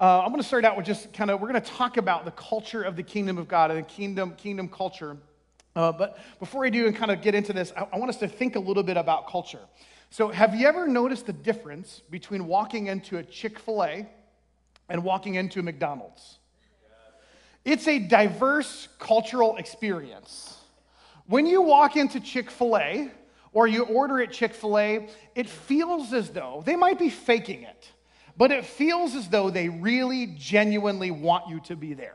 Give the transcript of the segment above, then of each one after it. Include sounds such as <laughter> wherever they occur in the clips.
Uh, I'm going to start out with just kind of, we're going to talk about the culture of the kingdom of God and the kingdom, kingdom culture. Uh, but before I do and kind of get into this, I, I want us to think a little bit about culture. So, have you ever noticed the difference between walking into a Chick fil A and walking into a McDonald's? It's a diverse cultural experience. When you walk into Chick fil A or you order at Chick fil A, it feels as though they might be faking it, but it feels as though they really genuinely want you to be there.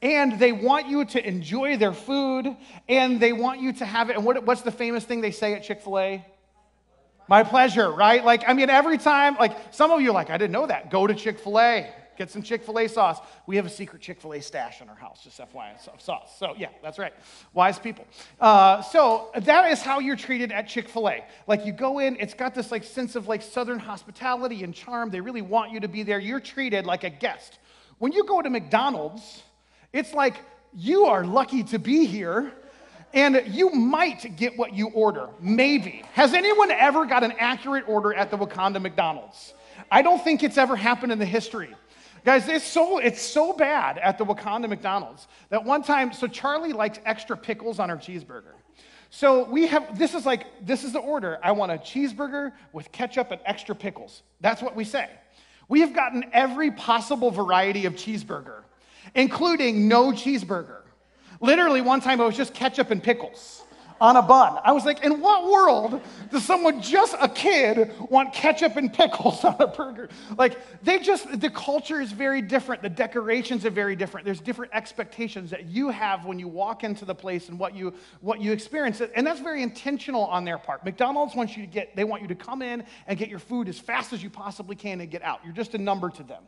And they want you to enjoy their food, and they want you to have it. And what, what's the famous thing they say at Chick fil A? My pleasure, right? Like, I mean, every time, like, some of you like, I didn't know that. Go to Chick fil A, get some Chick fil A sauce. We have a secret Chick fil A stash in our house, just FYI, sauce. So, yeah, that's right. Wise people. Uh, so, that is how you're treated at Chick fil A. Like, you go in, it's got this, like, sense of, like, southern hospitality and charm. They really want you to be there. You're treated like a guest. When you go to McDonald's, it's like, you are lucky to be here and you might get what you order. Maybe. Has anyone ever got an accurate order at the Wauconda McDonald's? I don't think it's ever happened in the history. Guys, it's so, it's so bad at the Wauconda McDonald's that one time, so Charlie likes extra pickles on her cheeseburger. So we have, this is like, this is the order. I want a cheeseburger with ketchup and extra pickles. That's what we say. We have gotten every possible variety of cheeseburger, including no cheeseburger. Literally, one time it was just ketchup and pickles on a bun. I was like, in what world does someone, just a kid, want ketchup and pickles <laughs> on a burger? Like, they just, the culture is very different. The decorations are very different. There's different expectations that you have when you walk into the place and what you, what you experience. And that's very intentional on their part. McDonald's wants you to get, they want you to come in and get your food as fast as you possibly can and get out. You're just a number to them.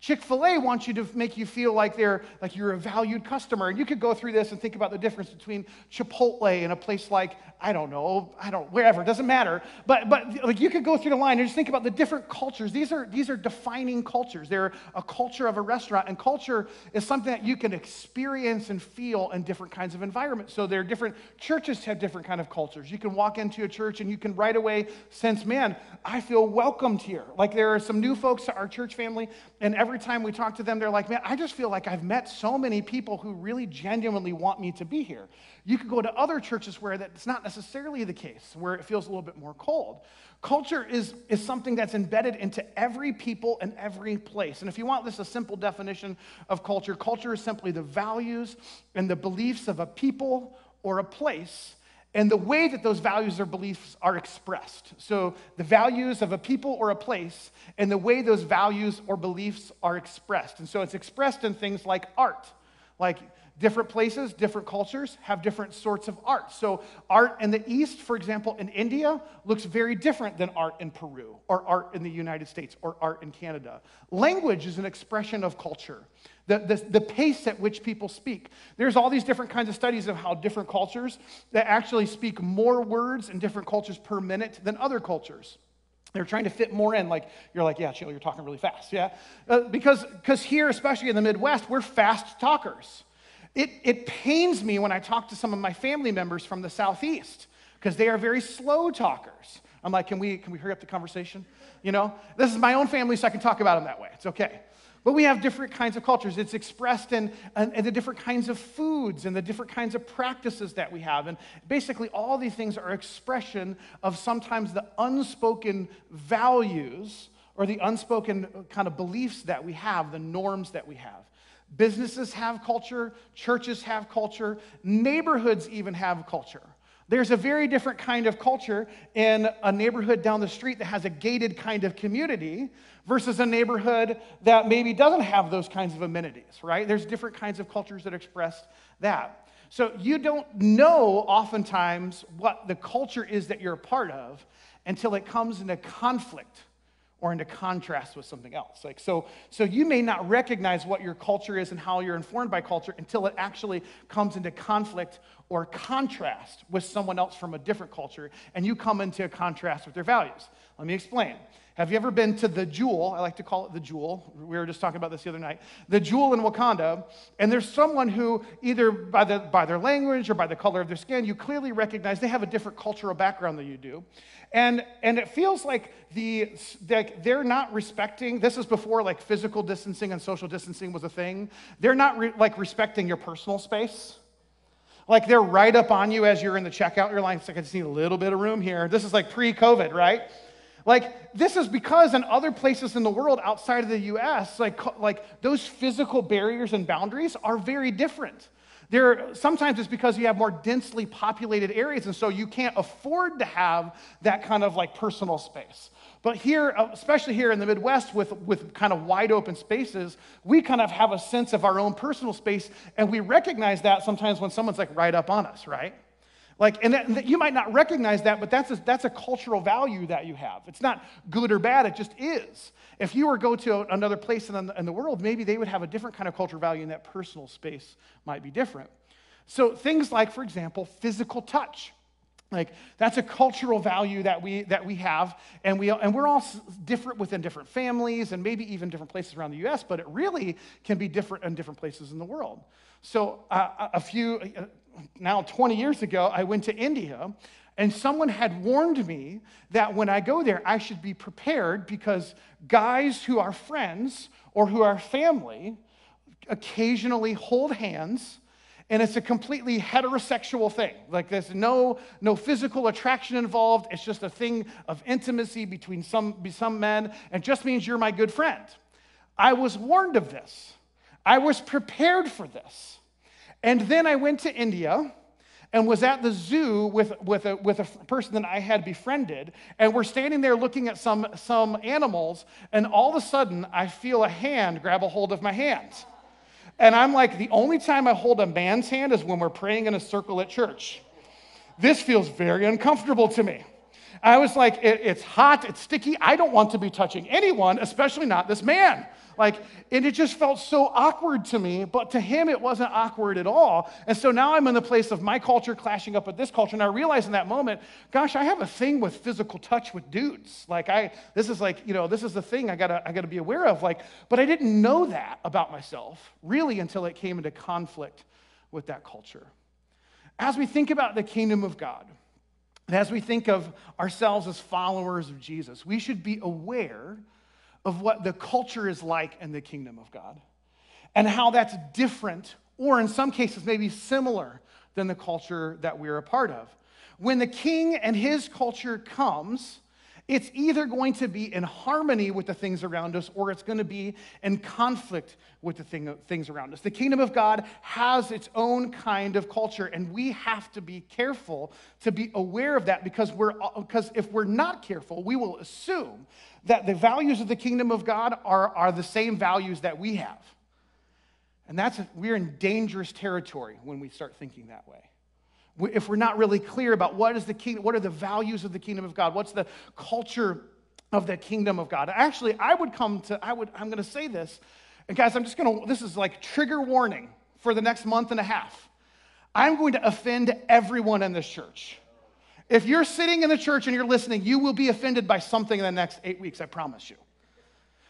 Chick-fil-A wants you to make you feel like they're like you're a valued customer. And you could go through this and think about the difference between Chipotle and a place like, I don't know, I don't wherever, doesn't matter. But but like you could go through the line and just think about the different cultures. These are these are defining cultures. They're a culture of a restaurant, and culture is something that you can experience and feel in different kinds of environments. So there are different churches have different kind of cultures. You can walk into a church and you can right away sense, man, I feel welcomed here. Like there are some new folks to our church family, and every time we talk to them, they're like, man, I just feel like I've met so many people who really genuinely want me to be here. You could go to other churches where that's not necessarily the case, where it feels a little bit more cold. Culture is, is something that's embedded into every people and every place. And if you want this a simple definition of culture, culture is simply the values and the beliefs of a people or a place and the way that those values or beliefs are expressed. So, the values of a people or a place, and the way those values or beliefs are expressed. And so, it's expressed in things like art, like different places, different cultures have different sorts of art. So, art in the East, for example, in India, looks very different than art in Peru, or art in the United States, or art in Canada. Language is an expression of culture the, the, the pace at which people speak. There's all these different kinds of studies of how different cultures that actually speak more words in different cultures per minute than other cultures. They're trying to fit more in. Like, you're like, yeah, chill, you're talking really fast. Yeah. Uh, because because here, especially in the Midwest, we're fast talkers. It, it pains me when I talk to some of my family members from the Southeast because they are very slow talkers. I'm like, can we, can we hurry up the conversation? You know, this is my own family, so I can talk about them that way. It's okay. But we have different kinds of cultures. It's expressed in, in, in, the different kinds of foods and the different kinds of practices that we have. And basically, all these things are expression of sometimes the unspoken values or the unspoken uh, kind of beliefs that we have, the norms that we have. Businesses have culture, churches have culture, neighborhoods even have culture. There's a very different kind of culture in a neighborhood down the street that has a gated kind of community versus a neighborhood that maybe doesn't have those kinds of amenities, right? There's different kinds of cultures that express that. So you don't know oftentimes what the culture is that you're a part of until it comes into conflict or into contrast with something else. Like so, so you may not recognize what your culture is and how you're informed by culture until it actually comes into conflict or contrast with someone else from a different culture, and you come into a contrast with their values. Let me explain. Have you ever been to the Jewel? I like to call it the Jewel. We were just talking about this the other night. The Jewel in Wauconda. And there's someone who, either by, the, by their language or by the color of their skin, you clearly recognize they have a different cultural background than you do. And, and it feels like the, like they're not respecting, this is before like physical distancing and social distancing was a thing. They're not re, like respecting your personal space. Like they're right up on you as you're in the checkout. You're like, I just need a little bit of room here. This is like pre COVID, right? Like, this is because in other places in the world outside of the US, like, like those physical barriers and boundaries are very different. There, sometimes it's because you have more densely populated areas, and so you can't afford to have that kind of like personal space. But here, uh, especially here in the Midwest with, with kind of wide open spaces, we kind of have a sense of our own personal space, and we recognize that sometimes when someone's like right up on us, right? Like, and, that, that you might not recognize that, but that's a, that's a cultural value that you have. It's not good or bad, it just is. If you were to go to another place in the, in the world, maybe they would have a different kind of cultural value, and that personal space might be different. So, things like, for example, physical touch. Like that's a cultural value that we that we have, and we and we're all different within different families and maybe even different places around the U.S. But it really can be different in different places in the world. So uh, a few uh, now 20 years ago, I went to India, and someone had warned me that when I go there, I should be prepared because guys who are friends or who are family occasionally hold hands and it's a completely heterosexual thing. Like there's no no physical attraction involved. It's just a thing of intimacy between some some men and just means you're my good friend. I was warned of this. I was prepared for this and then I went to India and was at the zoo with, with, a, with a person that I had befriended. And we're standing there looking at some, some animals, and all of a sudden, I feel a hand grab a hold of my hand. And I'm like, the only time I hold a man's hand is when we're praying in a circle at church. This feels very uncomfortable to me. I was like, it, it's hot, it's sticky. I don't want to be touching anyone, especially not this man. Like, and it just felt so awkward to me, but to him it wasn't awkward at all. And so now I'm in the place of my culture clashing up with this culture. And I realize in that moment, gosh, I have a thing with physical touch with dudes. Like, I, this is like, you know, this is the thing I gotta, I gotta be aware of. Like, but I didn't know that about myself really until it came into conflict with that culture. As we think about the kingdom of God, and as we think of ourselves as followers of Jesus, we should be aware of what the culture is like in the kingdom of God and how that's different, or in some cases, maybe similar than the culture that we're a part of. When the king and his culture comes, it's either going to be in harmony with the things around us or it's going to be in conflict with the thing, things around us. The kingdom of God has its own kind of culture, and we have to be careful to be aware of that because, we're, because if we're not careful, we will assume that the values of the kingdom of God are, are the same values that we have. And that's, we're in dangerous territory when we start thinking that way. If we're not really clear about what is the kingdom, what are the values of the kingdom of God, what's the culture of the kingdom of God. Actually, I would come to, I would, I'm going to say this, and guys, I'm just going to, this is like trigger warning for the next month and a half. I'm going to offend everyone in this church. If you're sitting in the church and you're listening, you will be offended by something in the next eight weeks, I promise you.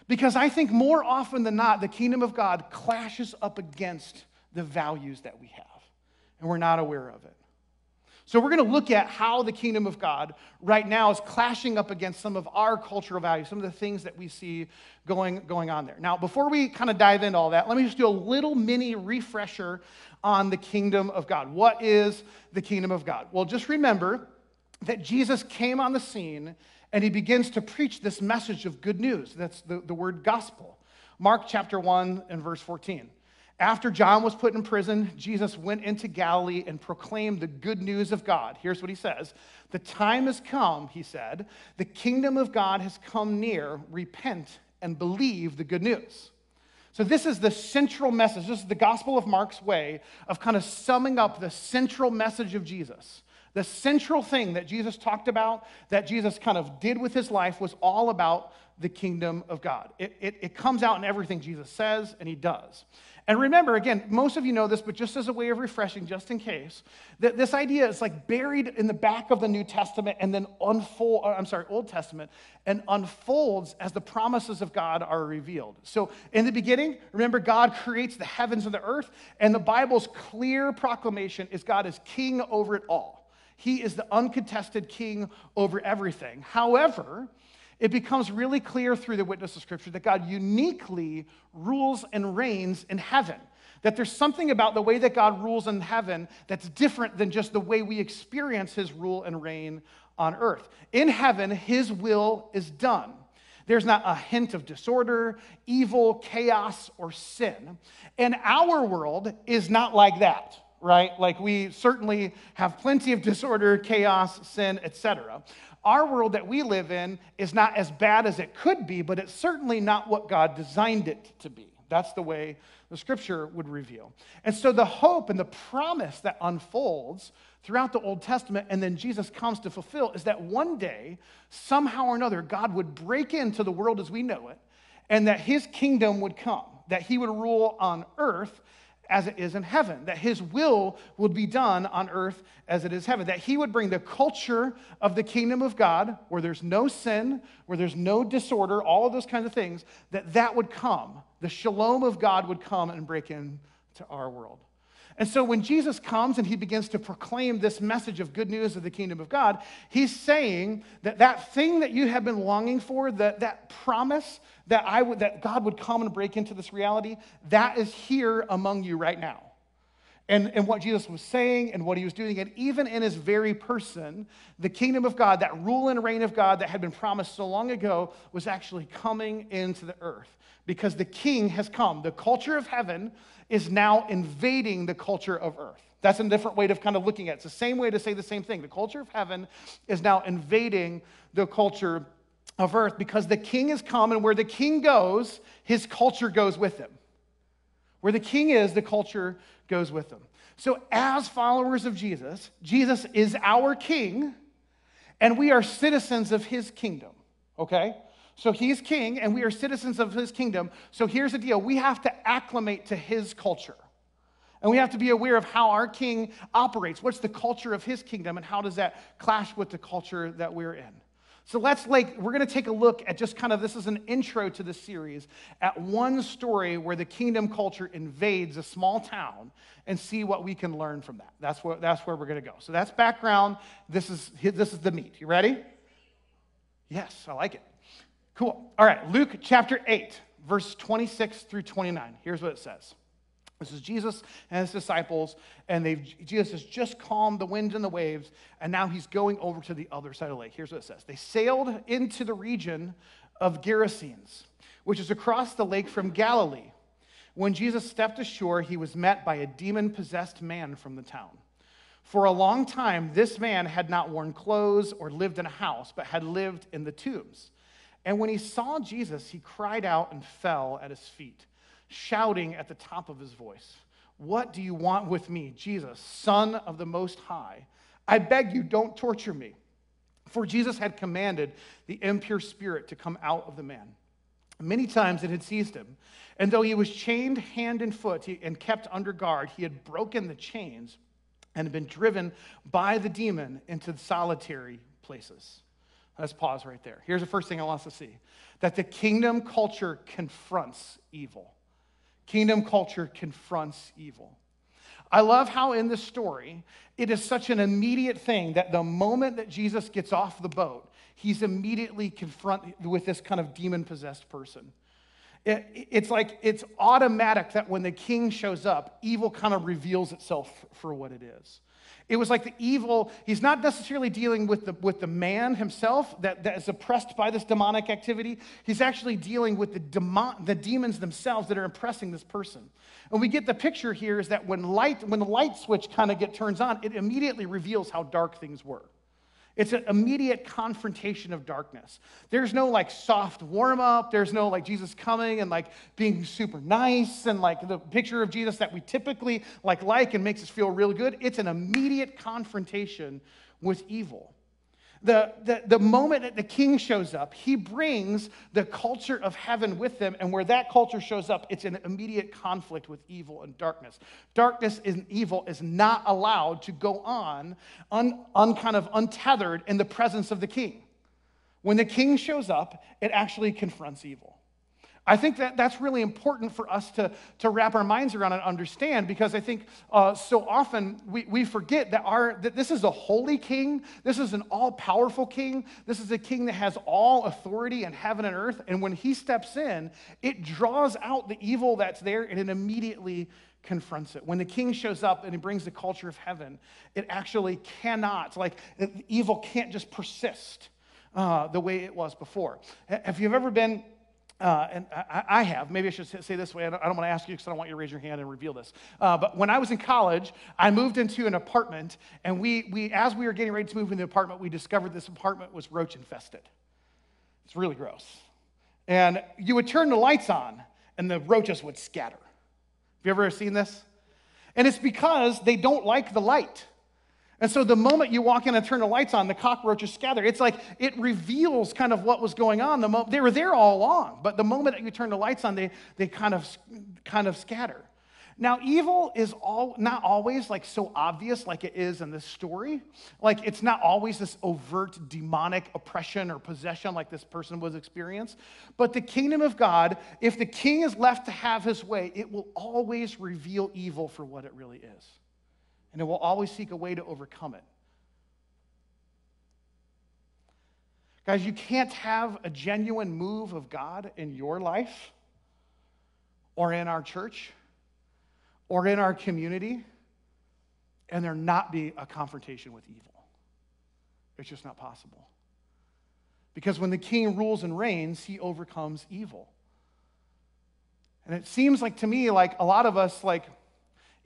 Because I think more often than not, the kingdom of God clashes up against the values that we have, and we're not aware of it. So, we're going to look at how the kingdom of God right now is clashing up against some of our cultural values, some of the things that we see going, going on there. Now, before we kind of dive into all that, let me just do a little mini refresher on the kingdom of God. What is the kingdom of God? Well, just remember that Jesus came on the scene and he begins to preach this message of good news. That's the, the word gospel. Mark chapter 1 and verse 14. After John was put in prison, Jesus went into Galilee and proclaimed the good news of God. Here's what he says The time has come, he said. The kingdom of God has come near. Repent and believe the good news. So, this is the central message. This is the Gospel of Mark's way of kind of summing up the central message of Jesus. The central thing that Jesus talked about, that Jesus kind of did with his life, was all about the kingdom of God. It, it, it, comes out in everything Jesus says and he does. And remember, again, most of you know this, but just as a way of refreshing, just in case, that this idea is like buried in the back of the New Testament and then unfold, uh, I'm sorry, Old Testament, and unfolds as the promises of God are revealed. So in the beginning, remember, God creates the heavens and the earth, and the Bible's clear proclamation is God is king over it all. He is the uncontested king over everything. However, it becomes really clear through the witness of Scripture that God uniquely rules and reigns in heaven. That there's something about the way that God rules in heaven that's different than just the way we experience his rule and reign on earth. In heaven, his will is done. There's not a hint of disorder, evil, chaos, or sin. And our world is not like that, right? Like we certainly have plenty of disorder, chaos, sin, etc. Our world that we live in is not as bad as it could be, but it's certainly not what God designed it to be. That's the way the scripture would reveal. And so the hope and the promise that unfolds throughout the Old Testament and then Jesus comes to fulfill is that one day, somehow or another, God would break into the world as we know it and that his kingdom would come, that he would rule on earth as it is in heaven, that his will would be done on earth as it is heaven, that he would bring the culture of the kingdom of God where there's no sin, where there's no disorder, all of those kinds of things, that that would come. The shalom of God would come and break into our world. And so when Jesus comes and he begins to proclaim this message of good news of the kingdom of God, he's saying that that thing that you have been longing for, that, that promise that, I would, that God would come and break into this reality, that is here among you right now. And, and what Jesus was saying and what he was doing, and even in his very person, the kingdom of God, that rule and reign of God that had been promised so long ago, was actually coming into the earth because the king has come. The culture of heaven is now invading the culture of earth. That's a different way of kind of looking at it. It's the same way to say the same thing. The culture of heaven is now invading the culture of earth because the king has come, and where the king goes, his culture goes with him. Where the king is, the culture goes with him. So, as followers of Jesus, Jesus is our king, and we are citizens of his kingdom, okay? So he's king, and we are citizens of his kingdom. So here's the deal we have to acclimate to his culture. And we have to be aware of how our king operates. What's the culture of his kingdom, and how does that clash with the culture that we're in? So let's like, we're going to take a look at just kind of this is an intro to the series at one story where the kingdom culture invades a small town and see what we can learn from that. That's where, that's where we're going to go. So that's background. This is, this is the meat. You ready? Yes, I like it. Cool. All right, Luke chapter 8, verse 26 through 29. Here's what it says. This is Jesus and his disciples, and they've, Jesus has just calmed the winds and the waves, and now he's going over to the other side of the lake. Here's what it says They sailed into the region of Gerasenes, which is across the lake from Galilee. When Jesus stepped ashore, he was met by a demon possessed man from the town. For a long time, this man had not worn clothes or lived in a house, but had lived in the tombs. And when he saw Jesus, he cried out and fell at his feet, shouting at the top of his voice, What do you want with me, Jesus, Son of the Most High? I beg you, don't torture me. For Jesus had commanded the impure spirit to come out of the man. Many times it had seized him, and though he was chained hand and foot and kept under guard, he had broken the chains and had been driven by the demon into solitary places. Let's pause right there. Here's the first thing I want us to see that the kingdom culture confronts evil. Kingdom culture confronts evil. I love how in this story, it is such an immediate thing that the moment that Jesus gets off the boat, he's immediately confronted with this kind of demon possessed person. It, it's like it's automatic that when the king shows up, evil kind of reveals itself for what it is. It was like the evil, he's not necessarily dealing with the, with the man himself that, that is oppressed by this demonic activity. He's actually dealing with the, demon, the demons themselves that are oppressing this person. And we get the picture here is that when light, when the light switch kind of get turns on, it immediately reveals how dark things were. It's an immediate confrontation of darkness. There's no like soft warm up. There's no like Jesus coming and like being super nice and like the picture of Jesus that we typically like like and makes us feel real good. It's an immediate confrontation with evil. The, the, the moment that the king shows up, he brings the culture of heaven with him. And where that culture shows up, it's an immediate conflict with evil and darkness. Darkness and evil is not allowed to go on un, un kind of untethered in the presence of the king. When the king shows up, it actually confronts evil. I think that that's really important for us to, to wrap our minds around and understand because I think uh, so often we, we forget that, our, that this is a holy king. This is an all powerful king. This is a king that has all authority in heaven and earth. And when he steps in, it draws out the evil that's there and it immediately confronts it. When the king shows up and he brings the culture of heaven, it actually cannot, like, evil can't just persist uh, the way it was before. Have you ever been? Uh, and I, I, have, maybe I should say this way. I don't, don't want to ask you because I don't want you to raise your hand and reveal this. Uh, but when I was in college, I moved into an apartment, and we, we, as we were getting ready to move into the apartment, we discovered this apartment was roach infested. It's really gross. And you would turn the lights on, and the roaches would scatter. Have you ever seen this? And it's because they don't like the light. And so the moment you walk in and turn the lights on, the cockroaches scatter. It's like it reveals kind of what was going on. The mo- they were there all along, but the moment that you turn the lights on, they, they kind, of, kind of scatter. Now, evil is all, not always like so obvious like it is in this story. Like it's not always this overt demonic oppression or possession like this person was experienced. But the kingdom of God, if the king is left to have his way, it will always reveal evil for what it really is and it will always seek a way to overcome it. Guys, you can't have a genuine move of God in your life or in our church or in our community and there not be a confrontation with evil. It's just not possible. Because when the king rules and reigns, he overcomes evil. And it seems like to me like a lot of us like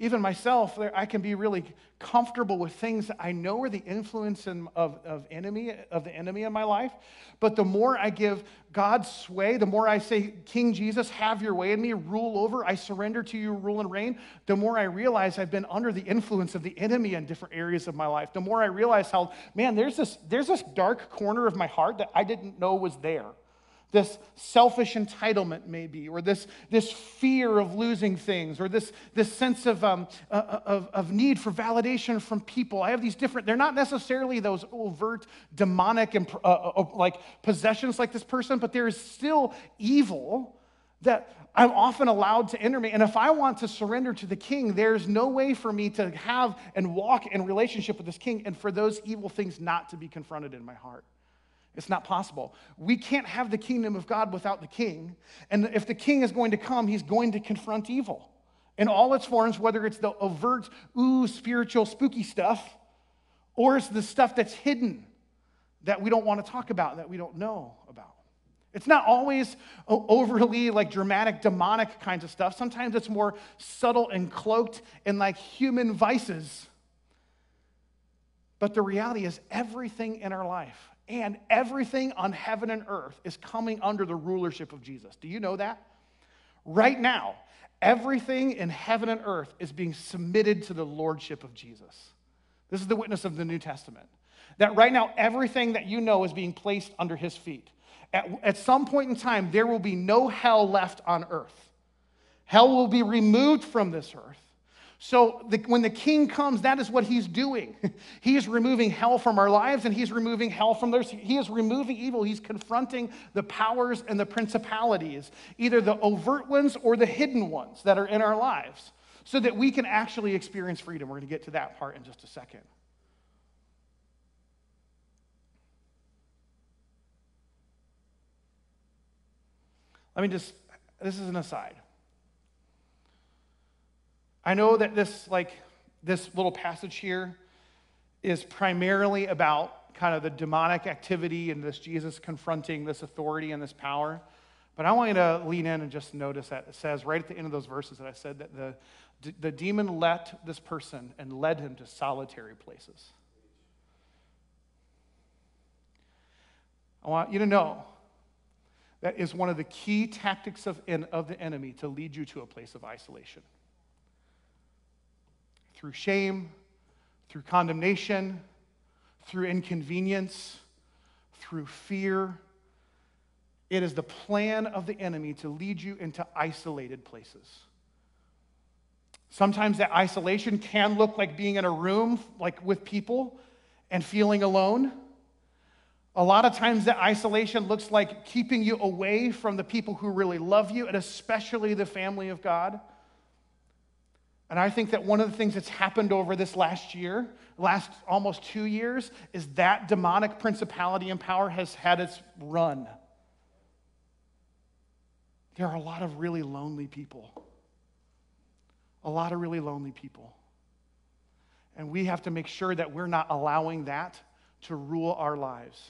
even myself, I can be really comfortable with things I know are the influence of, of, enemy, of the enemy in my life. But the more I give God sway, the more I say, King Jesus, have your way in me, rule over, I surrender to you, rule and reign, the more I realize I've been under the influence of the enemy in different areas of my life. The more I realize how, man, there's this, there's this dark corner of my heart that I didn't know was there this selfish entitlement, maybe, or this, this fear of losing things, or this, this sense of, um, uh, uh, of, of need for validation from people. I have these different, they're not necessarily those overt demonic and, uh, uh, like possessions like this person, but there is still evil that I'm often allowed to enter me. And if I want to surrender to the king, there's no way for me to have and walk in relationship with this king and for those evil things not to be confronted in my heart. It's not possible. We can't have the kingdom of God without the king. And if the king is going to come, he's going to confront evil in all its forms, whether it's the overt, ooh, spiritual, spooky stuff, or it's the stuff that's hidden that we don't want to talk about, that we don't know about. It's not always overly like dramatic, demonic kinds of stuff. Sometimes it's more subtle and cloaked in like human vices. But the reality is, everything in our life, and everything on heaven and earth is coming under the rulership of Jesus. Do you know that? Right now, everything in heaven and earth is being submitted to the lordship of Jesus. This is the witness of the New Testament. That right now, everything that you know is being placed under his feet. At, at some point in time, there will be no hell left on earth. Hell will be removed from this earth. So the, when the king comes, that is what he's doing. <laughs> he is removing hell from our lives and he's removing hell from theirs. He is removing evil. He's confronting the powers and the principalities, either the overt ones or the hidden ones that are in our lives, so that we can actually experience freedom. We're going to get to that part in just a second. Let me just, this is an aside. I know that this, like, this little passage here is primarily about kind of the demonic activity and this Jesus confronting this authority and this power. But I want you to lean in and just notice that it says right at the end of those verses that I said that the, the demon let this person and led him to solitary places. I want you to know that is one of the key tactics of, of the enemy to lead you to a place of isolation through shame, through condemnation, through inconvenience, through fear. It is the plan of the enemy to lead you into isolated places. Sometimes that isolation can look like being in a room like with people and feeling alone. A lot of times that isolation looks like keeping you away from the people who really love you and especially the family of God. And I think that one of the things that's happened over this last year, last almost two years, is that demonic principality and power has had its run. There are a lot of really lonely people. A lot of really lonely people. And we have to make sure that we're not allowing that to rule our lives.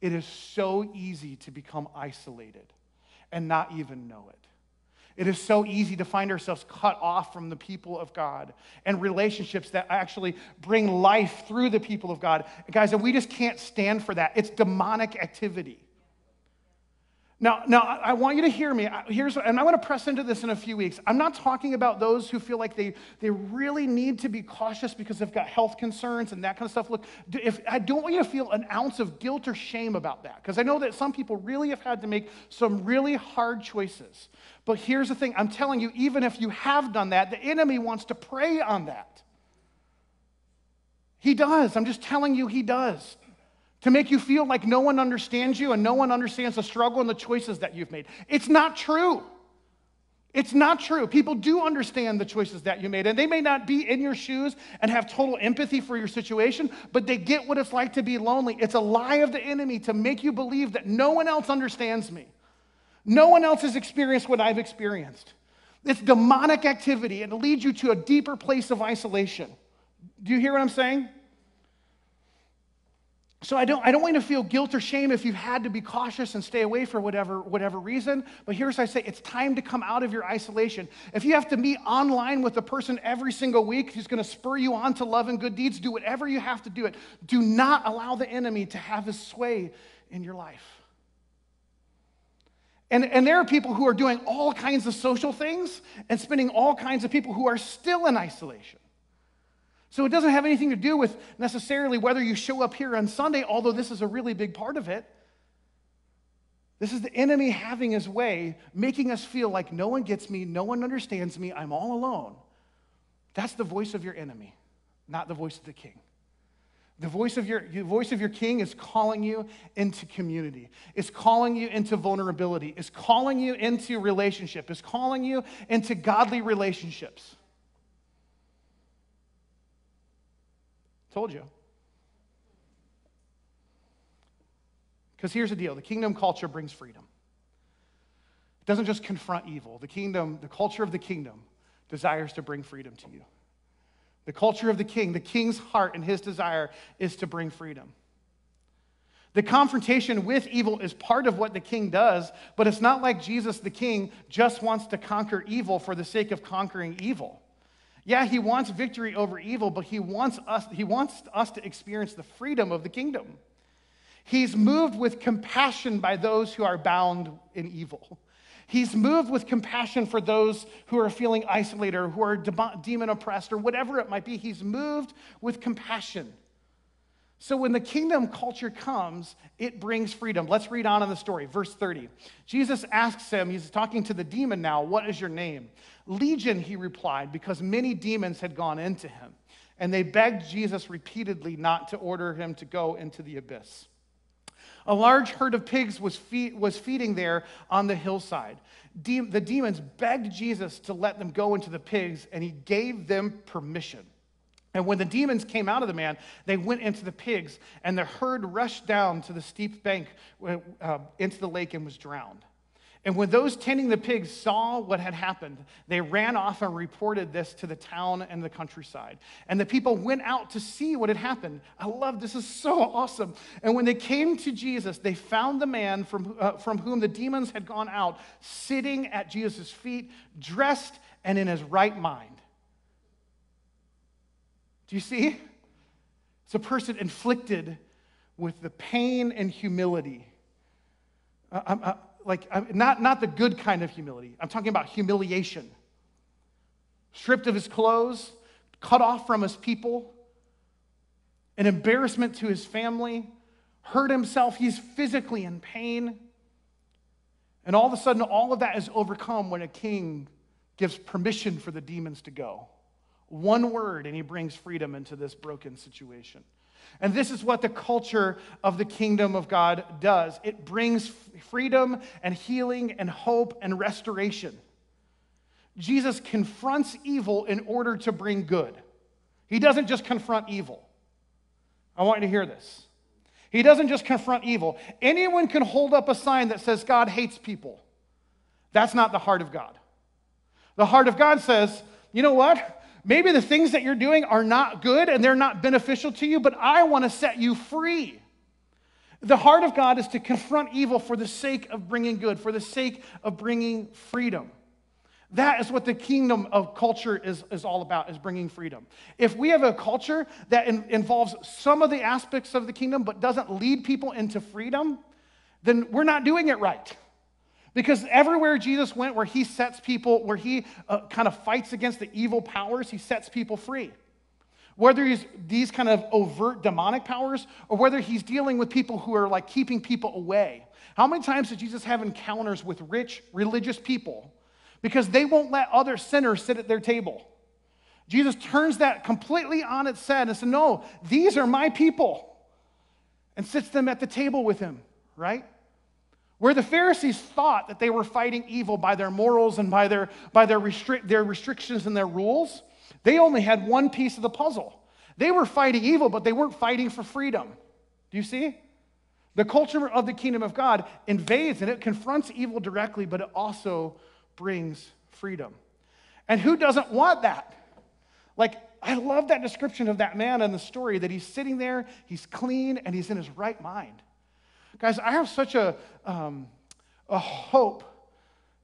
It is so easy to become isolated and not even know it. It is so easy to find ourselves cut off from the people of God and relationships that actually bring life through the people of God. Guys, and we just can't stand for that. It's demonic activity. Now, now I want you to hear me. Here's, and I'm going to press into this in a few weeks. I'm not talking about those who feel like they, they really need to be cautious because they've got health concerns and that kind of stuff. Look, if, I don't want you to feel an ounce of guilt or shame about that because I know that some people really have had to make some really hard choices. But here's the thing I'm telling you, even if you have done that, the enemy wants to prey on that. He does. I'm just telling you, he does to make you feel like no one understands you and no one understands the struggle and the choices that you've made. It's not true. It's not true. People do understand the choices that you made, and they may not be in your shoes and have total empathy for your situation, but they get what it's like to be lonely. It's a lie of the enemy to make you believe that no one else understands me. No one else has experienced what I've experienced. It's demonic activity, and it leads you to a deeper place of isolation. Do you hear what I'm saying? So I don't, I don't want you to feel guilt or shame if you've had to be cautious and stay away for whatever, whatever reason. But here's what I say it's time to come out of your isolation. If you have to meet online with a person every single week who's going to spur you on to love and good deeds, do whatever you have to do it. Do not allow the enemy to have his sway in your life. And, and there are people who are doing all kinds of social things and spending all kinds of people who are still in isolation. So it doesn't have anything to do with necessarily whether you show up here on Sunday, although this is a really big part of it. This is the enemy having his way, making us feel like no one gets me, no one understands me, I'm all alone. That's the voice of your enemy, not the voice of the king. The voice of your, the voice of your king is calling you into community, is calling you into vulnerability, is calling you into relationship, is calling you into godly relationships. Told you. Because here's the deal the kingdom culture brings freedom. It doesn't just confront evil. The kingdom, the culture of the kingdom, desires to bring freedom to you. The culture of the king, the king's heart and his desire is to bring freedom. The confrontation with evil is part of what the king does, but it's not like Jesus the king just wants to conquer evil for the sake of conquering evil. Yeah, he wants victory over evil, but he wants us, he wants us to experience the freedom of the kingdom. He's moved with compassion by those who are bound in evil. He's moved with compassion for those who are feeling isolated or who are demon oppressed or whatever it might be. He's moved with compassion. So when the kingdom culture comes, it brings freedom. Let's read on in the story. Verse 30. Jesus asks him, he's talking to the demon now, What is your name? Legion, he replied, because many demons had gone into him. And they begged Jesus repeatedly not to order him to go into the abyss. A large herd of pigs was, feed, was feeding there on the hillside. De- the demons begged Jesus to let them go into the pigs, and he gave them permission. And when the demons came out of the man, they went into the pigs, and the herd rushed down to the steep bank uh, into the lake and was drowned. And when those tending the pigs saw what had happened, they ran off and reported this to the town and the countryside. And the people went out to see what had happened. I love this is so awesome. And when they came to Jesus, they found the man from, uh, from whom the demons had gone out sitting at Jesus' feet, dressed and in his right mind. Do you see? It's a person inflicted with the pain and humility. Uh, uh, like, not, not the good kind of humility. I'm talking about humiliation. Stripped of his clothes, cut off from his people, an embarrassment to his family, hurt himself. He's physically in pain. And all of a sudden, all of that is overcome when a king gives permission for the demons to go. One word, and he brings freedom into this broken situation. And this is what the culture of the kingdom of God does it brings freedom and healing and hope and restoration. Jesus confronts evil in order to bring good. He doesn't just confront evil. I want you to hear this. He doesn't just confront evil. Anyone can hold up a sign that says God hates people. That's not the heart of God. The heart of God says, you know what? Maybe the things that you're doing are not good and they're not beneficial to you, but I want to set you free. The heart of God is to confront evil for the sake of bringing good, for the sake of bringing freedom. That is what the kingdom of culture is, is all about, is bringing freedom. If we have a culture that in, involves some of the aspects of the kingdom but doesn't lead people into freedom, then we're not doing it right. Because everywhere Jesus went, where he sets people, where he uh, kind of fights against the evil powers, he sets people free. Whether he's these kind of overt demonic powers or whether he's dealing with people who are like keeping people away. How many times did Jesus have encounters with rich religious people because they won't let other sinners sit at their table. Jesus turns that completely on its head and says, No, these are my people, and sits them at the table with him, right? Where the Pharisees thought that they were fighting evil by their morals and by their, by their, restrict, their restrictions and their rules, they only had one piece of the puzzle. They were fighting evil, but they weren't fighting for freedom. Do you see? The culture of the kingdom of God invades and it confronts evil directly, but it also brings freedom. And who doesn't want that? Like, I love that description of that man in the story that he's sitting there, he's clean, and he's in his right mind. Guys, I have such a, um, a hope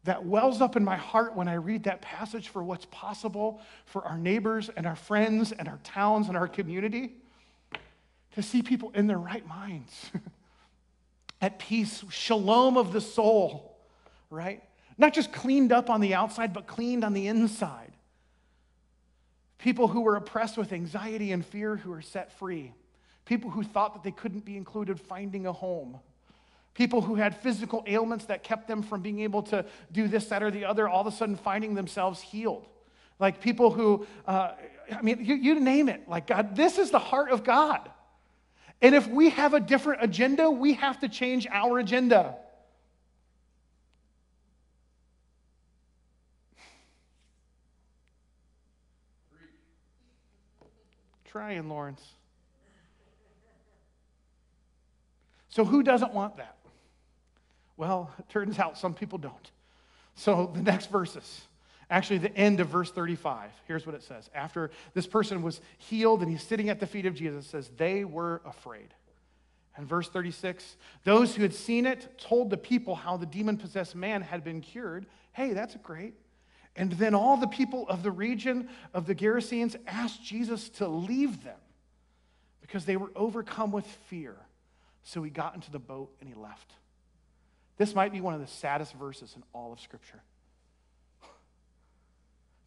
that wells up in my heart when I read that passage for what's possible for our neighbors and our friends and our towns and our community. To see people in their right minds, <laughs> at peace, shalom of the soul, right? Not just cleaned up on the outside, but cleaned on the inside. People who were oppressed with anxiety and fear who are set free. People who thought that they couldn't be included finding a home. People who had physical ailments that kept them from being able to do this, that, or the other, all of a sudden finding themselves healed. Like people who, uh, I mean, you, you name it. Like, God, this is the heart of God. And if we have a different agenda, we have to change our agenda. Trying, Lawrence. So, who doesn't want that? Well, <laughs> it turns out some people don't. So, the next verses, actually, the end of verse 35, here's what it says. After this person was healed and he's sitting at the feet of Jesus, says, They were afraid. And verse 36, those who had seen it told the people how the demon possessed man had been cured. Hey, that's great. And then all the people of the region of the Gerasenes asked Jesus to leave them because they were overcome with fear. So he got into the boat and he left. This might be one of the saddest verses in all of Scripture. <sighs>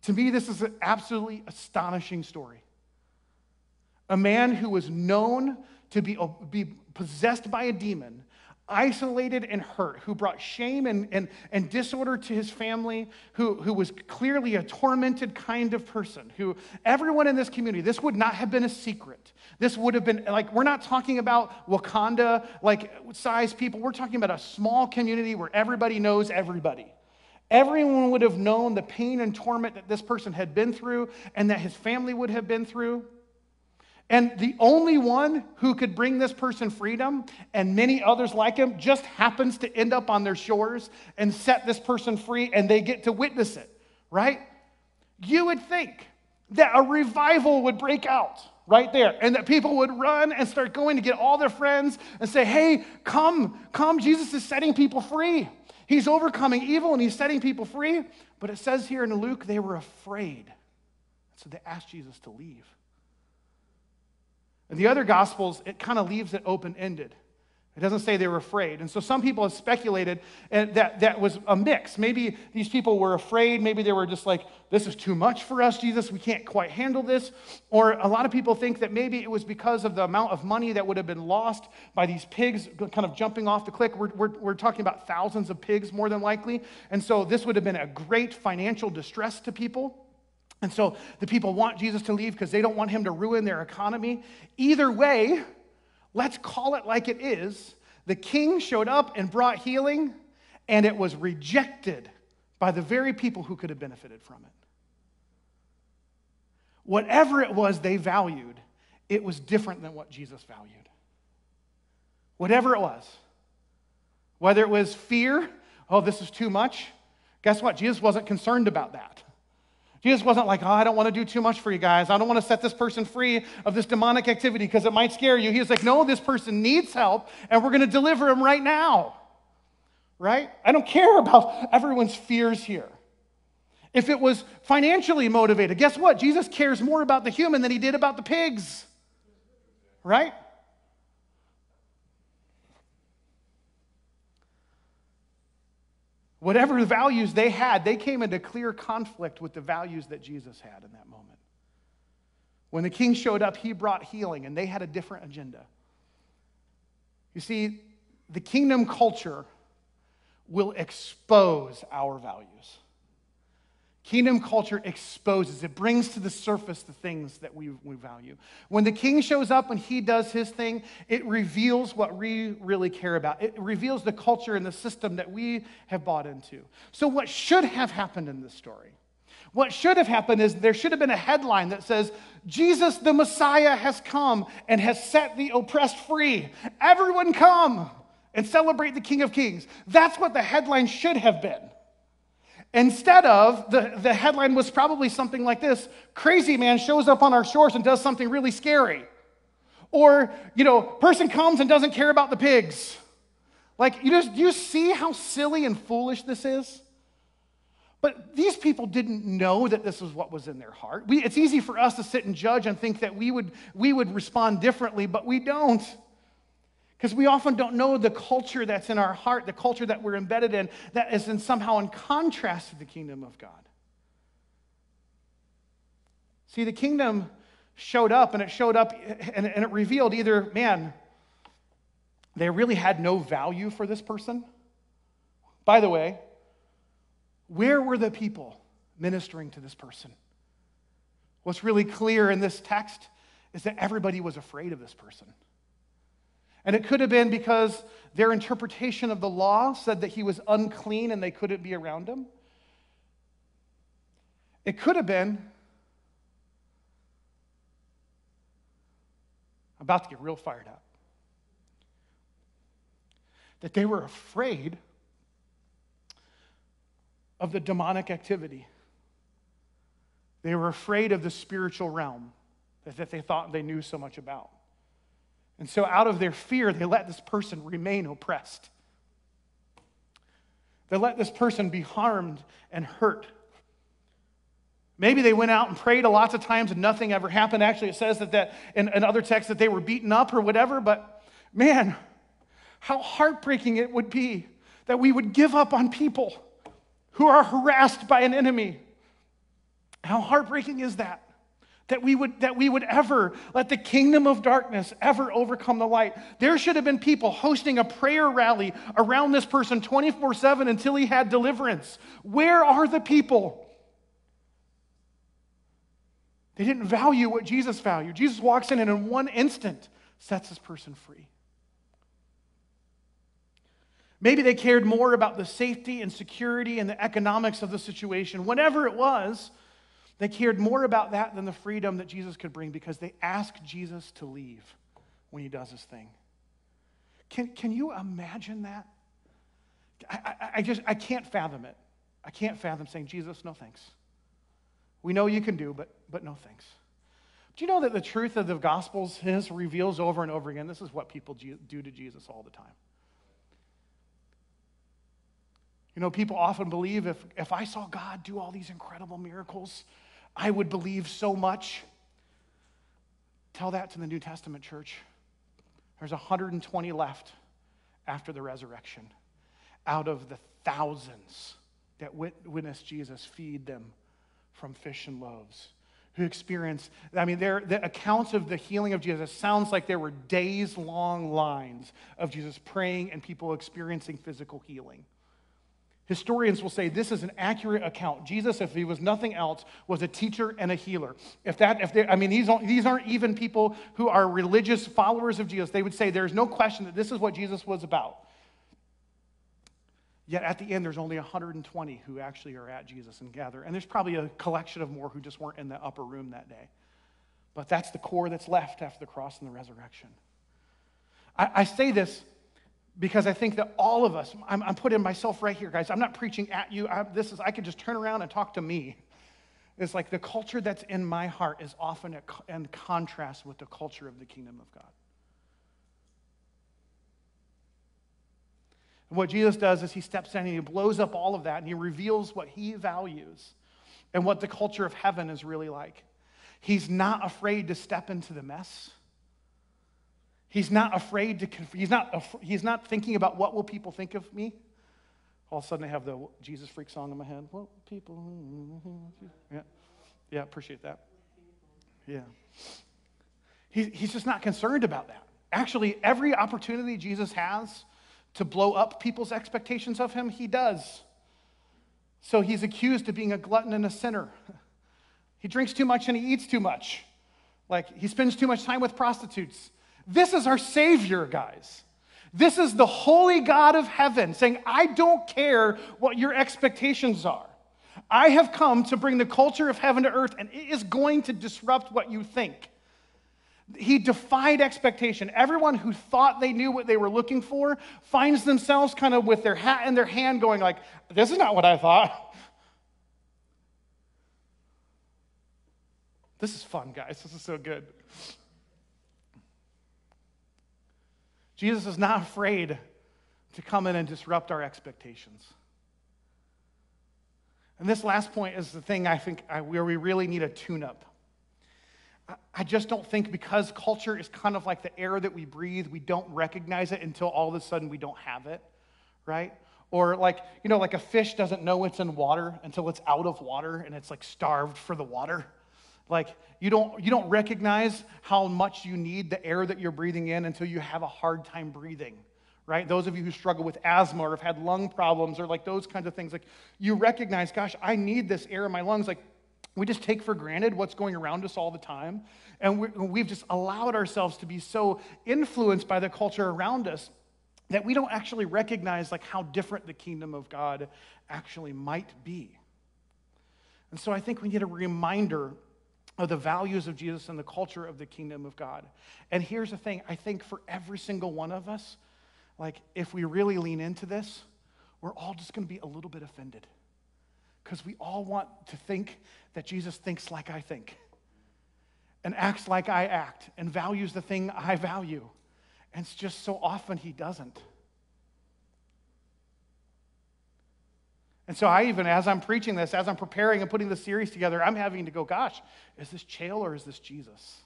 to me, this is an absolutely astonishing story. A man who was known to be, be possessed by a demon isolated and hurt, who brought shame and, and, and disorder to his family, who, who was clearly a tormented kind of person, who everyone in this community, this would not have been a secret. This would have been like, we're not talking about Wauconda, like size people. We're talking about a small community where everybody knows everybody. Everyone would have known the pain and torment that this person had been through and that his family would have been through. And the only one who could bring this person freedom and many others like him just happens to end up on their shores and set this person free and they get to witness it, right? You would think that a revival would break out right there and that people would run and start going to get all their friends and say, hey, come, come. Jesus is setting people free. He's overcoming evil and he's setting people free. But it says here in Luke, they were afraid. So they asked Jesus to leave. In the other Gospels, it kind of leaves it open ended. It doesn't say they were afraid. And so some people have speculated uh, that that was a mix. Maybe these people were afraid. Maybe they were just like, this is too much for us, Jesus. We can't quite handle this. Or a lot of people think that maybe it was because of the amount of money that would have been lost by these pigs kind of jumping off the cliff. We're, we're, we're talking about thousands of pigs, more than likely. And so this would have been a great financial distress to people. And so the people want Jesus to leave because they don't want him to ruin their economy. Either way, Let's call it like it is. The king showed up and brought healing, and it was rejected by the very people who could have benefited from it. Whatever it was they valued, it was different than what Jesus valued. Whatever it was. Whether it was fear, oh, this is too much. Guess what? Jesus wasn't concerned about that. Jesus wasn't like, oh, I don't want to do too much for you guys. I don't want to set this person free of this demonic activity because it might scare you. He was like, no, this person needs help and we're going to deliver him right now. Right? I don't care about everyone's fears here. If it was financially motivated, guess what? Jesus cares more about the human than he did about the pigs. Right? Whatever values they had, they came into clear conflict with the values that Jesus had in that moment. When the king showed up, he brought healing, and they had a different agenda. You see, the kingdom culture will expose our values. Kingdom culture exposes, it brings to the surface the things that we, we value. When the king shows up and he does his thing, it reveals what we really care about. It reveals the culture and the system that we have bought into. So, what should have happened in this story? What should have happened is there should have been a headline that says, Jesus the Messiah has come and has set the oppressed free. Everyone come and celebrate the King of Kings. That's what the headline should have been. Instead of, the, the headline was probably something like this Crazy man shows up on our shores and does something really scary. Or, you know, person comes and doesn't care about the pigs. Like, you just, you see how silly and foolish this is? But these people didn't know that this was what was in their heart. We, it's easy for us to sit and judge and think that we would, we would respond differently, but we don't. Because we often don't know the culture that's in our heart, the culture that we're embedded in, that is in somehow in contrast to the kingdom of God. See, the kingdom showed up, and it showed up, and, and it revealed either, man, they really had no value for this person. By the way, where were the people ministering to this person? What's really clear in this text is that everybody was afraid of this person. And it could have been because their interpretation of the law said that he was unclean and they couldn't be around him. It could have been, I'm about to get real fired up, that they were afraid of the demonic activity. They were afraid of the spiritual realm that they thought they knew so much about. And so, out of their fear, they let this person remain oppressed. They let this person be harmed and hurt. Maybe they went out and prayed a lots of times and nothing ever happened. Actually, it says that, that in, in other texts that they were beaten up or whatever, but man, how heartbreaking it would be that we would give up on people who are harassed by an enemy. How heartbreaking is that? That we would that we would ever let the kingdom of darkness ever overcome the light. There should have been people hosting a prayer rally around this person 24/7 until he had deliverance. Where are the people? They didn't value what Jesus valued. Jesus walks in and in one instant sets this person free. Maybe they cared more about the safety and security and the economics of the situation. Whatever it was, they cared more about that than the freedom that Jesus could bring because they asked Jesus to leave when he does his thing. Can, can you imagine that? I, I, I just, I can't fathom it. I can't fathom saying, Jesus, no thanks. We know you can do, but, but no thanks. Do you know that the truth of the Gospels is reveals over and over again? This is what people do to Jesus all the time. You know, people often believe if, if I saw God do all these incredible miracles, I would believe so much. Tell that to the New Testament church. There's 120 left after the resurrection out of the thousands that witnessed Jesus feed them from fish and loaves who experienced, I mean, the accounts of the healing of Jesus sounds like there were days long lines of Jesus praying and people experiencing physical healing. Historians will say this is an accurate account. Jesus, if he was nothing else, was a teacher and a healer. If that, if they, I mean, these these aren't even people who are religious followers of Jesus. They would say there's no question that this is what Jesus was about. Yet at the end, there's only 120 who actually are at Jesus and gather. And there's probably a collection of more who just weren't in the upper room that day. But that's the core that's left after the cross and the resurrection. I, I say this because I think that all of us, I'm, I'm, putting myself right here, guys. I'm not preaching at you. I, this is, I could just turn around and talk to me. It's like the culture that's in my heart is often in contrast with the culture of the kingdom of God. And what Jesus does is he steps in and he blows up all of that and he reveals what he values and what the culture of heaven is really like. He's not afraid to step into the mess. He's not afraid to, he's not, he's not thinking about what will people think of me. All of a sudden I have the Jesus freak song in my head. What people, yeah, yeah, appreciate that. Yeah. He, he's just not concerned about that. Actually, every opportunity Jesus has to blow up people's expectations of him? He does. So he's accused of being a glutton and a sinner. <laughs> He drinks too much and he eats too much. Like he spends too much time with prostitutes. This is our Savior, guys. This is the holy God of heaven saying, I don't care what your expectations are. I have come to bring the culture of heaven to earth, and it is going to disrupt what you think. He defied expectation. Everyone who thought they knew what they were looking for finds themselves kind of with their hat in their hand going like, this is not what I thought. This is fun, guys. This is so good. Jesus is not afraid to come in and disrupt our expectations. And this last point is the thing I think I, where we really need a tune up. I just don't think because culture is kind of like the air that we breathe, we don't recognize it until all of a sudden we don't have it, right? Or like, you know, like a fish doesn't know it's in water until it's out of water and it's like starved for the water. Like you don't you don't recognize how much you need the air that you're breathing in until you have a hard time breathing. Right? Those of you who struggle with asthma or have had lung problems or like those kinds of things, like you recognize, gosh, I need this air in my lungs. Like we just take for granted what's going around us all the time. And we've just allowed ourselves to be so influenced by the culture around us that we don't actually recognize like how different the kingdom of God actually might be. And so I think we need a reminder of the values of Jesus and the culture of the kingdom of God. And here's the thing I think for every single one of us, like if we really lean into this, we're all just going to be a little bit offended because we all want to think that Jesus thinks like I think and acts like I act and values the thing I value. And it's just so often he doesn't. And so I even, as I'm preaching this, as I'm preparing and putting the series together, I'm having to go, gosh, is this Chael or is this Jesus?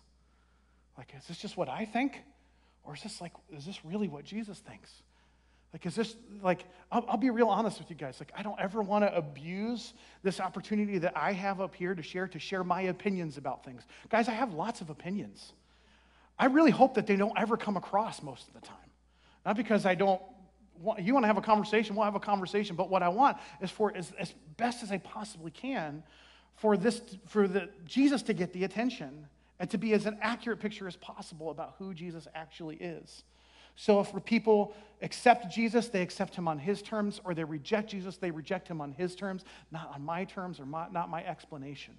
Like, is this just what I think? Or is this like, is this really what Jesus thinks? Like, is this, like, I'll, I'll, be real honest with you guys. Like, I don't ever want to abuse this opportunity that I have up here to share, to share my opinions about things. Guys, I have lots of opinions. I really hope that they don't ever come across most of the time. Not because I don't you want to have a conversation, we'll have a conversation. But what I want is for, as, as best as I possibly can, for this, for the, Jesus to get the attention and to be as an accurate picture as possible about who Jesus actually is. So if people accept Jesus, they accept him on his terms, or they reject Jesus, they reject him on his terms, not on my terms or my, not my explanation.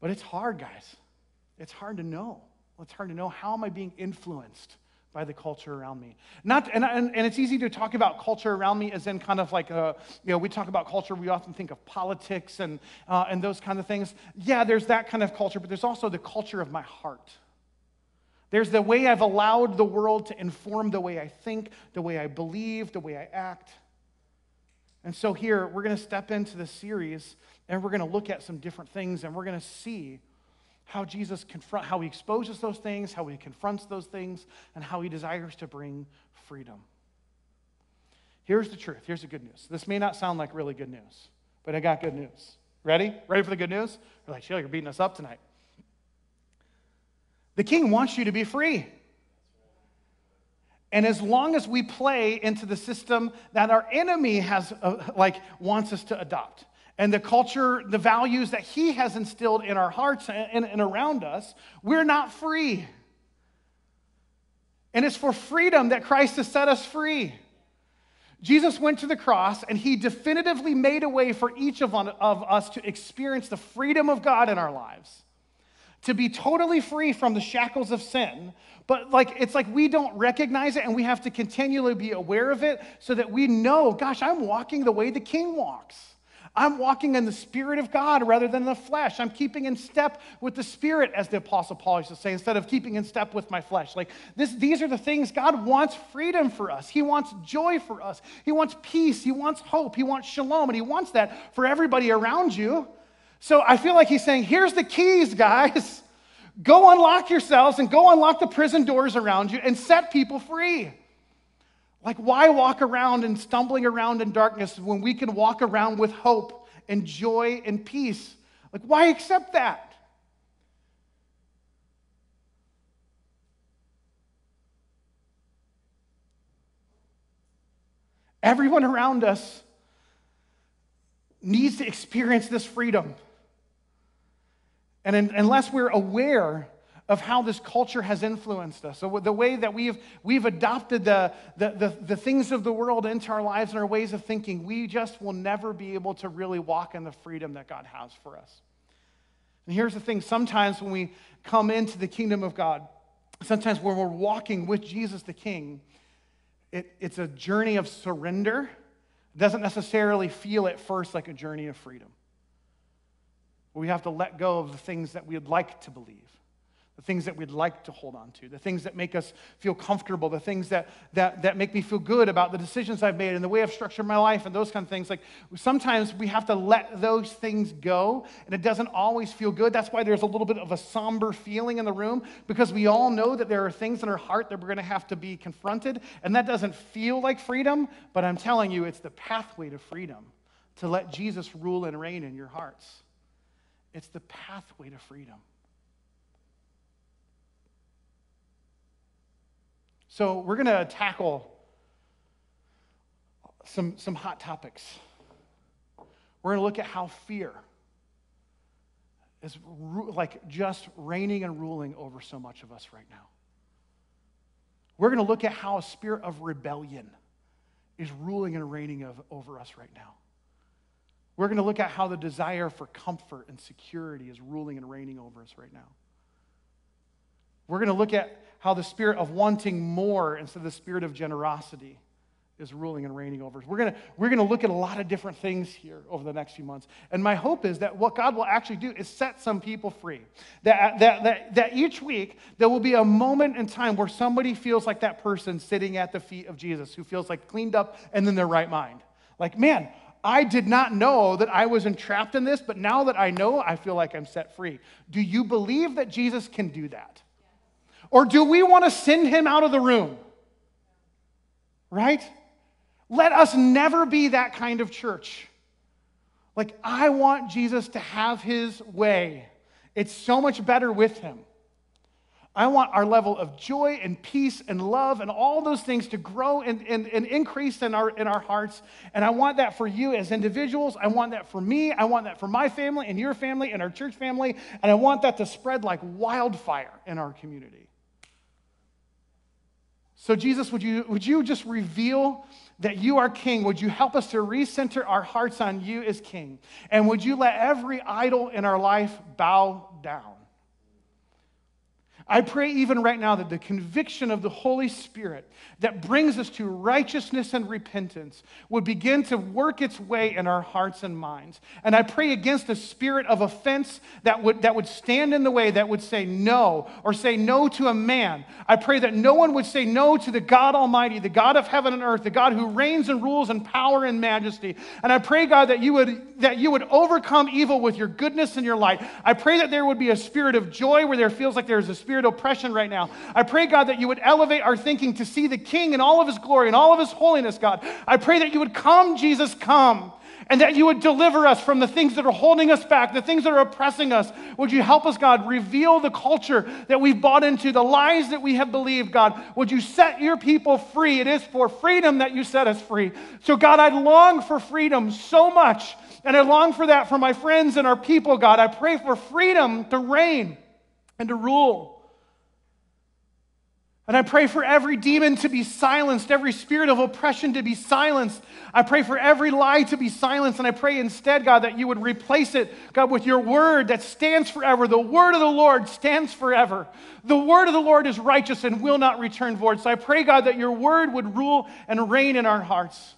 But it's hard, guys. It's hard to know. It's hard to know how am I being influenced by the culture around me. Not, and, and, and it's easy to talk about culture around me as in kind of like, a, you know, we talk about culture, we often think of politics and, uh, and those kind of things. Yeah, there's that kind of culture, but there's also the culture of my heart. There's the way I've allowed the world to inform the way I think, the way I believe, the way I act. And so here, we're going to step into the series and we're going to look at some different things and we're going to see how Jesus confront, how he exposes those things, how he confronts those things, and how he desires to bring freedom. Here's the truth. Here's the good news. This may not sound like really good news, but I got good news. Ready? Ready for the good news? You're like, Sheila, you're beating us up tonight. The king wants you to be free. And as long as we play into the system that our enemy has, uh, like, wants us to adopt, and the culture, the values that he has instilled in our hearts and, and around us, we're not free. And it's for freedom that Christ has set us free. Jesus went to the cross and he definitively made a way for each of, of us to experience the freedom of God in our lives to be totally free from the shackles of sin. But like it's like we don't recognize it and we have to continually be aware of it so that we know, gosh, I'm walking the way the king walks. I'm walking in the Spirit of God rather than the flesh. I'm keeping in step with the Spirit, as the Apostle Paul used to say, instead of keeping in step with my flesh. Like this, these are the things God wants freedom for us. He wants joy for us. He wants peace. He wants hope. He wants shalom. And He wants that for everybody around you. So I feel like he's saying, here's the keys, guys. <laughs> Go unlock yourselves and go unlock the prison doors around you and set people free. Like, why walk around and stumbling around in darkness when we can walk around with hope and joy and peace? Like, why accept that? Everyone around us needs to experience this freedom. And in, unless we're aware of how this culture has influenced us, so the way that we've, we've adopted the, the, the, the things of the world into our lives and our ways of thinking, we just will never be able to really walk in the freedom that God has for us. And here's the thing sometimes when we come into the kingdom of God, sometimes when we're walking with Jesus the King, it, it's a journey of surrender. It doesn't necessarily feel at first like a journey of freedom. We have to let go of the things that we'd like to believe, the things that we'd like to hold on to, the things that make us feel comfortable, the things that, that, that make me feel good about the decisions I've made and the way I've structured my life and those kind of things. Like sometimes we have to let those things go, and it doesn't always feel good. That's why there's a little bit of a somber feeling in the room because we all know that there are things in our heart that we're going to have to be confronted, and that doesn't feel like freedom, but I'm telling you, it's the pathway to freedom to let Jesus rule and reign in your hearts. It's the pathway to freedom. So, we're going to tackle some, some hot topics. We're going to look at how fear is like just reigning and ruling over so much of us right now. We're going to look at how a spirit of rebellion is ruling and reigning of, over us right now. We're going to look at how the desire for comfort and security is ruling and reigning over us right now. We're going to look at how the spirit of wanting more instead of the spirit of generosity is ruling and reigning over us. We're going we're to look at a lot of different things here over the next few months. And my hope is that what God will actually do is set some people free. That, that, that, that each week there will be a moment in time where somebody feels like that person sitting at the feet of Jesus who feels like cleaned up and in their right mind. Like, man, I did not know that I was entrapped in this, but now that I know, I feel like I'm set free. Do you believe that Jesus can do that? Or do we want to send him out of the room? Right? Let us never be that kind of church. Like, I want Jesus to have his way. It's so much better with him. I want our level of joy and peace and love and all those things to grow and, and, and, increase in our, in our hearts. And I want that for you as individuals. I want that for me. I want that for my family and your family and our church family. And I want that to spread like wildfire in our community. So, Jesus, would you, would you just reveal that you are king? Would you help us to recenter our hearts on you as king? And would you let every idol in our life bow down? I pray even right now that the conviction of the Holy Spirit that brings us to righteousness and repentance would begin to work its way in our hearts and minds. And I pray against a spirit of offense that would, that would stand in the way, that would say no or say no to a man. I pray that no one would say no to the God Almighty, the God of heaven and earth, the God who reigns and rules in power and majesty. And I pray, God, that you would, that you would overcome evil with your goodness and your light. I pray that there would be a spirit of joy where there feels like there's a spirit spirit oppression right now. I pray, God, that you would elevate our thinking to see the King in all of his glory and all of his holiness, God. I pray that you would come, Jesus, come. And that you would deliver us from the things that are holding us back, the things that are oppressing us. Would you help us, God, reveal the culture that we've bought into, the lies that we have believed, God? Would you set your people free? It is for freedom that you set us free. So, God, I long for freedom so much. And I long for that for my friends and our people, God. I pray for freedom to reign and to rule. And I pray for every demon to be silenced, every spirit of oppression to be silenced. I pray for every lie to be silenced. And I pray instead, God, that you would replace it, God, with your word that stands forever. The word of the Lord stands forever. The word of the Lord is righteous and will not return void. So I pray, God, that your word would rule and reign in our hearts.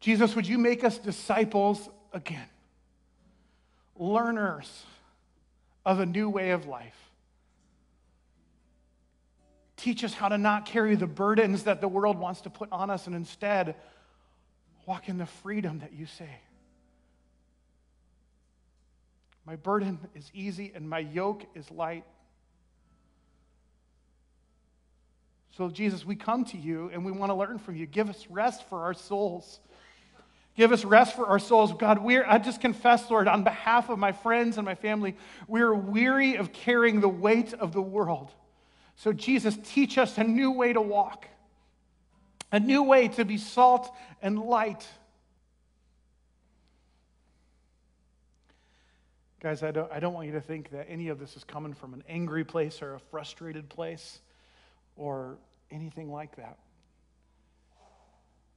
Jesus, would you make us disciples again, learners of a new way of life? Teach us how to not carry the burdens that the world wants to put on us and instead walk in the freedom that you say. My burden is easy and my yoke is light. So, Jesus, we come to you and we want to learn from you. Give us rest for our souls. Give us rest for our souls. God, we're, I just confess, Lord, on behalf of my friends and my family, we're weary of carrying the weight of the world. So, Jesus, teach us a new way to walk, a new way to be salt and light. Guys, I don't, I don't want you to think that any of this is coming from an angry place or a frustrated place or anything like that.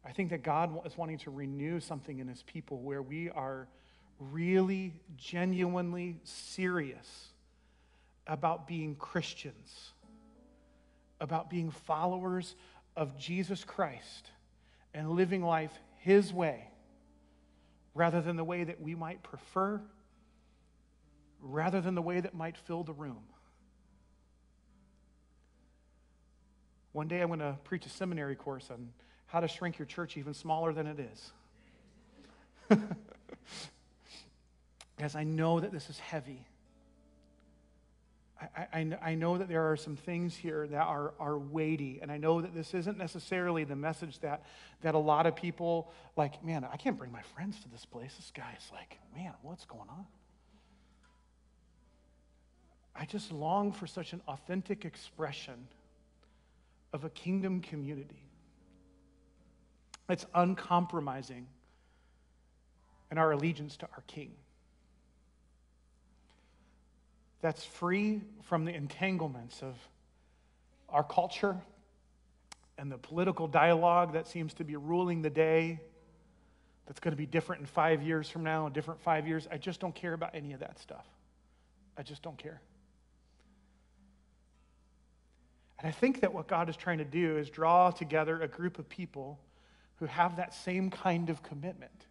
I think that God is wanting to renew something in his people where we are really, genuinely serious about being Christians about being followers of Jesus Christ and living life His way rather than the way that we might prefer, rather than the way that might fill the room. One day I'm going to preach a seminary course on how to shrink your church even smaller than it is. <laughs> Because I know that this is heavy. I, I, I, know that there are some things here that are, are weighty, and I know that this isn't necessarily the message that, that a lot of people, like, man, I can't bring my friends to this place. This guy is like, man, what's going on? I just long for such an authentic expression of a kingdom community. It's uncompromising in our allegiance to our King that's free from the entanglements of our culture and the political dialogue that seems to be ruling the day that's going to be different in five years from now, different five years. I just don't care about any of that stuff. I just don't care. And I think that what God is trying to do is draw together a group of people who have that same kind of commitment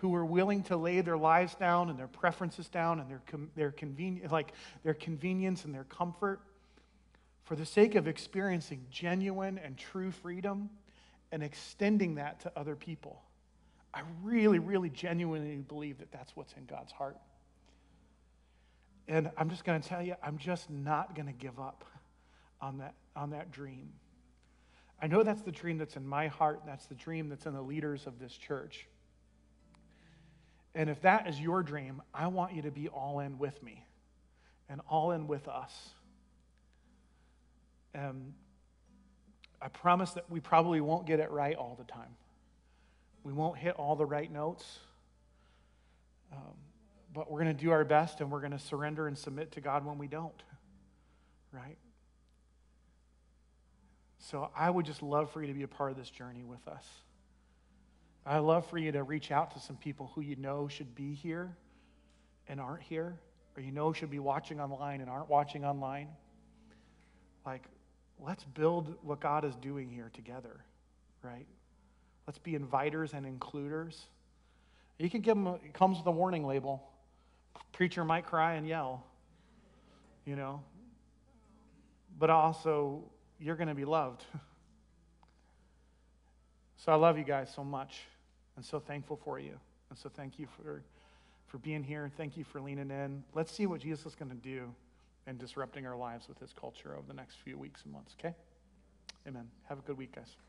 who are willing to lay their lives down and their preferences down and their, their, conveni- like their convenience and their comfort for the sake of experiencing genuine and true freedom and extending that to other people. I really, really genuinely believe that that's what's in God's heart. And I'm just going to tell you, I'm just not going to give up on that, on that dream. I know that's the dream that's in my heart, and that's the dream that's in the leaders of this church. And if that is your dream, I want you to be all in with me and all in with us. And I promise that we probably won't get it right all the time. We won't hit all the right notes. Um, but we're going to do our best and we're going to surrender and submit to God when we don't. Right? So I would just love for you to be a part of this journey with us. I love for you to reach out to some people who you know should be here and aren't here, or you know should be watching online and aren't watching online. Like, let's build what God is doing here together, right? Let's be inviters and includers. You can give them, a, it comes with a warning label. Preacher might cry and yell, you know, but also you're going to be loved. <laughs> so I love you guys so much and so thankful for you. And so thank you for, for being here. Thank you for leaning in. Let's see what Jesus is going to do in disrupting our lives with his culture over the next few weeks and months, okay? Amen. Have a good week, guys.